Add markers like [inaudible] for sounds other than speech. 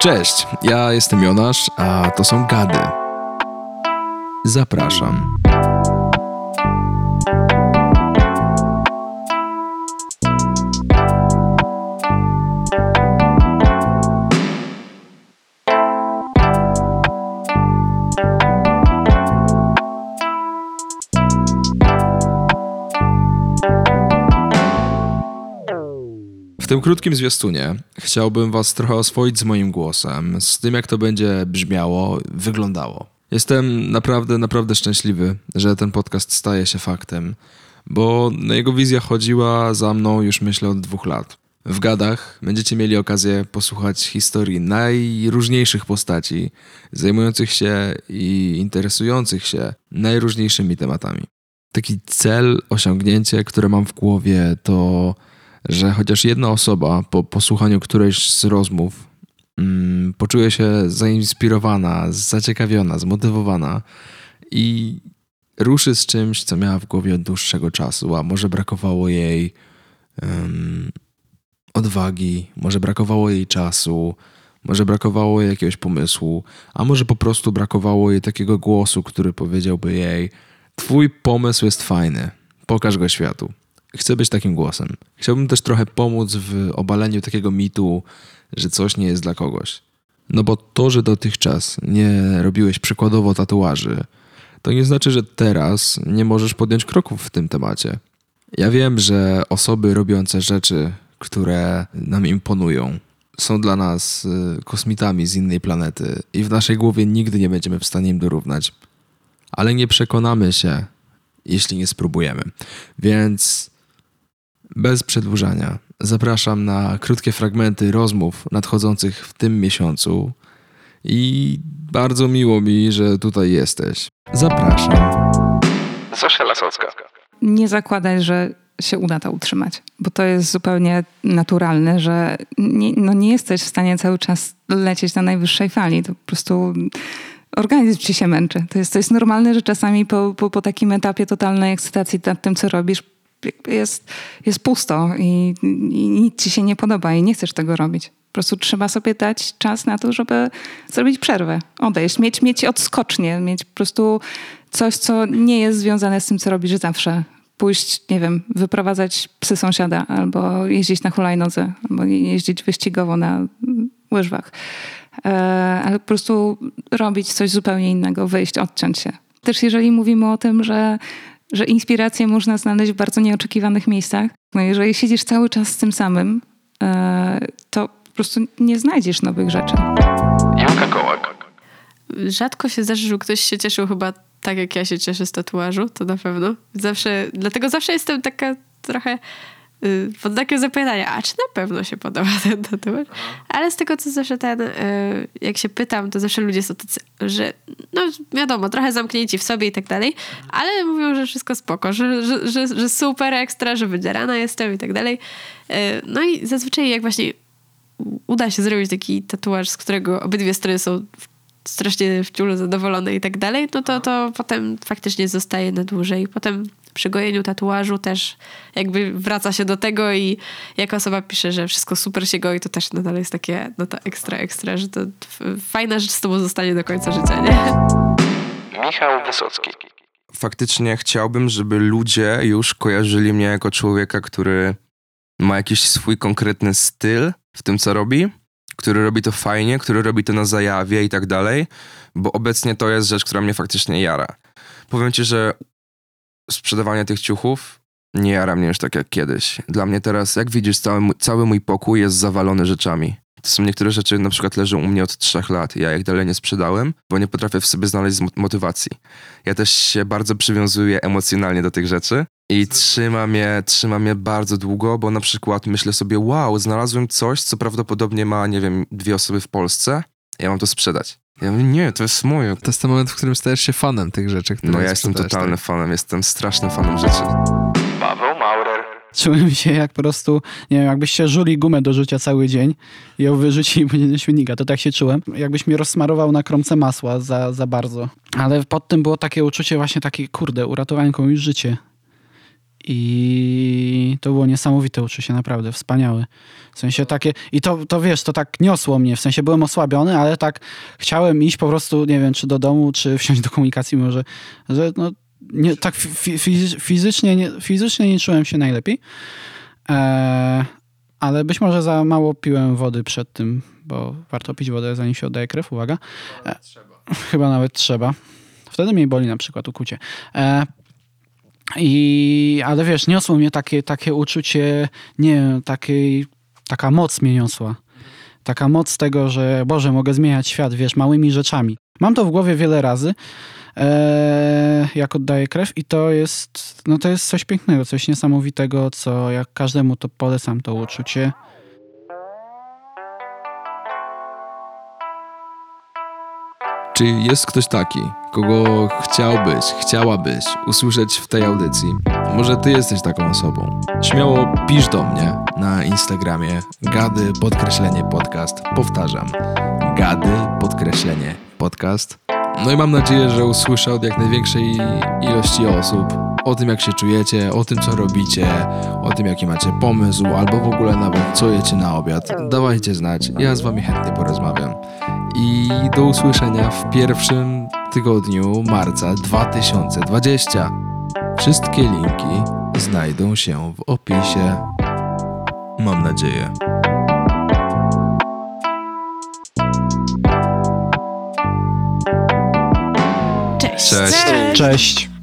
Cześć, ja jestem Jonasz, a to są gady. Zapraszam. Tym krótkim zwiastunie chciałbym was trochę oswoić z moim głosem, z tym jak to będzie brzmiało, wyglądało. Jestem naprawdę, naprawdę szczęśliwy, że ten podcast staje się faktem, bo jego wizja chodziła za mną już myślę od dwóch lat. W gadach będziecie mieli okazję posłuchać historii najróżniejszych postaci, zajmujących się i interesujących się najróżniejszymi tematami. Taki cel, osiągnięcie, które mam w głowie, to że chociaż jedna osoba po posłuchaniu którejś z rozmów mm, poczuje się zainspirowana, zaciekawiona, zmotywowana i ruszy z czymś, co miała w głowie od dłuższego czasu, a może brakowało jej em, odwagi, może brakowało jej czasu, może brakowało jej jakiegoś pomysłu, a może po prostu brakowało jej takiego głosu, który powiedziałby jej: Twój pomysł jest fajny, pokaż go światu. Chcę być takim głosem. Chciałbym też trochę pomóc w obaleniu takiego mitu, że coś nie jest dla kogoś. No bo to, że dotychczas nie robiłeś przykładowo tatuaży, to nie znaczy, że teraz nie możesz podjąć kroków w tym temacie. Ja wiem, że osoby robiące rzeczy, które nam imponują, są dla nas y, kosmitami z innej planety i w naszej głowie nigdy nie będziemy w stanie im dorównać. Ale nie przekonamy się, jeśli nie spróbujemy. Więc bez przedłużania zapraszam na krótkie fragmenty rozmów nadchodzących w tym miesiącu i bardzo miło mi, że tutaj jesteś. Zapraszam. Zosia Lasocka. nie zakładaj, że się uda to utrzymać, bo to jest zupełnie naturalne, że nie, no nie jesteś w stanie cały czas lecieć na najwyższej fali. To po prostu organizm ci się męczy. To jest, to jest normalne, że czasami po, po, po takim etapie totalnej ekscytacji nad tym, co robisz, jest, jest pusto i, i nic ci się nie podoba i nie chcesz tego robić. Po prostu trzeba sobie dać czas na to, żeby zrobić przerwę, odejść, mieć, mieć odskocznie, mieć po prostu coś, co nie jest związane z tym, co robisz zawsze. Pójść, nie wiem, wyprowadzać psy sąsiada, albo jeździć na hulajnodze, albo jeździć wyścigowo na łyżwach. E, ale po prostu robić coś zupełnie innego, wyjść, odciąć się. Też jeżeli mówimy o tym, że, że inspirację można znaleźć w bardzo nieoczekiwanych miejscach, no jeżeli siedzisz cały czas z tym samym, e, to po prostu nie znajdziesz nowych rzeczy. Kołak. Rzadko się zdarzy, że ktoś się cieszył chyba tak, jak ja się cieszę z tatuażu, to na pewno. Zawsze, dlatego zawsze jestem taka trochę y, pod znakiem zapytania, a czy na pewno się podoba [laughs] ten tatuaż? Ale z tego, co zawsze ten, y, jak się pytam, to zawsze ludzie są tacy, że no wiadomo, trochę zamknięci w sobie i tak dalej, ale mówią, że wszystko spoko, że, że, że, że super ekstra, że wydzierana jestem i tak dalej. Y, No i zazwyczaj jak właśnie uda się zrobić taki tatuaż, z którego obydwie strony są strasznie w ciulu zadowolone i tak dalej, no to, to potem faktycznie zostaje na dłużej. Potem przy gojeniu tatuażu też jakby wraca się do tego i jak osoba pisze, że wszystko super się goi, to też nadal jest takie, no to ekstra, ekstra, że to fajna rzecz z tobą zostanie do końca życia, nie? Michał Wysocki. faktycznie chciałbym, żeby ludzie już kojarzyli mnie jako człowieka, który ma jakiś swój konkretny styl w tym, co robi, który robi to fajnie, który robi to na zajawie i tak dalej, bo obecnie to jest rzecz, która mnie faktycznie jara. Powiem ci, że sprzedawanie tych ciuchów nie jara mnie już tak jak kiedyś. Dla mnie teraz, jak widzisz, cały mój, cały mój pokój jest zawalony rzeczami. To są niektóre rzeczy, na przykład leżą u mnie od trzech lat. Ja ich dalej nie sprzedałem, bo nie potrafię w sobie znaleźć mot- motywacji. Ja też się bardzo przywiązuję emocjonalnie do tych rzeczy i trzyma mnie, trzyma mnie bardzo długo, bo na przykład myślę sobie, wow, znalazłem coś, co prawdopodobnie ma, nie wiem, dwie osoby w Polsce, ja mam to sprzedać. Ja mówię, nie, to jest moje. To jest ten moment, w którym stajesz się fanem tych rzeczy, które No ja jestem totalnym tak? fanem, jestem strasznym fanem rzeczy. Paweł Maurer. Czułem się jak po prostu, nie wiem, jakbyś się żuli gumę do rzucia cały dzień i ją wyrzucili [laughs] będzie do śmietnika. To tak się czułem. Jakbyś mnie rozsmarował na kromce masła za, za bardzo. Ale pod tym było takie uczucie właśnie takie, kurde, uratowałem komuś życie. I to było niesamowite uczucie, naprawdę wspaniałe. W sensie takie, i to, to wiesz, to tak niosło mnie, w sensie byłem osłabiony, ale tak chciałem iść po prostu, nie wiem, czy do domu, czy wsiąść do komunikacji może, że no, nie, tak fi- fi- fizycznie, nie, fizycznie nie czułem się najlepiej. E, ale być może za mało piłem wody przed tym, bo warto pić wodę, zanim się oddaje krew, uwaga. E, chyba nawet trzeba. Wtedy mnie boli na przykład ukucie. E, i, ale wiesz, niosło mnie takie, takie uczucie, nie wiem, takiej, taka moc mnie niosła. Taka moc tego, że Boże, mogę zmieniać świat, wiesz, małymi rzeczami. Mam to w głowie wiele razy, e, jak oddaję krew i to jest, no to jest coś pięknego, coś niesamowitego, co jak każdemu to polecam to uczucie. Czy jest ktoś taki, kogo chciałbyś, chciałabyś usłyszeć w tej audycji? Może ty jesteś taką osobą. Śmiało pisz do mnie na Instagramie gady podkreślenie podcast. Powtarzam, gady podkreślenie podcast. No i mam nadzieję, że usłyszę od jak największej ilości osób o tym, jak się czujecie, o tym, co robicie, o tym, jaki macie pomysł, albo w ogóle nawet co jecie na obiad. Dawajcie znać, ja z wami chętnie porozmawiam. I do usłyszenia w pierwszym tygodniu marca 2020. Wszystkie linki znajdą się w opisie. Mam nadzieję. Cześć! Cześć. Cześć!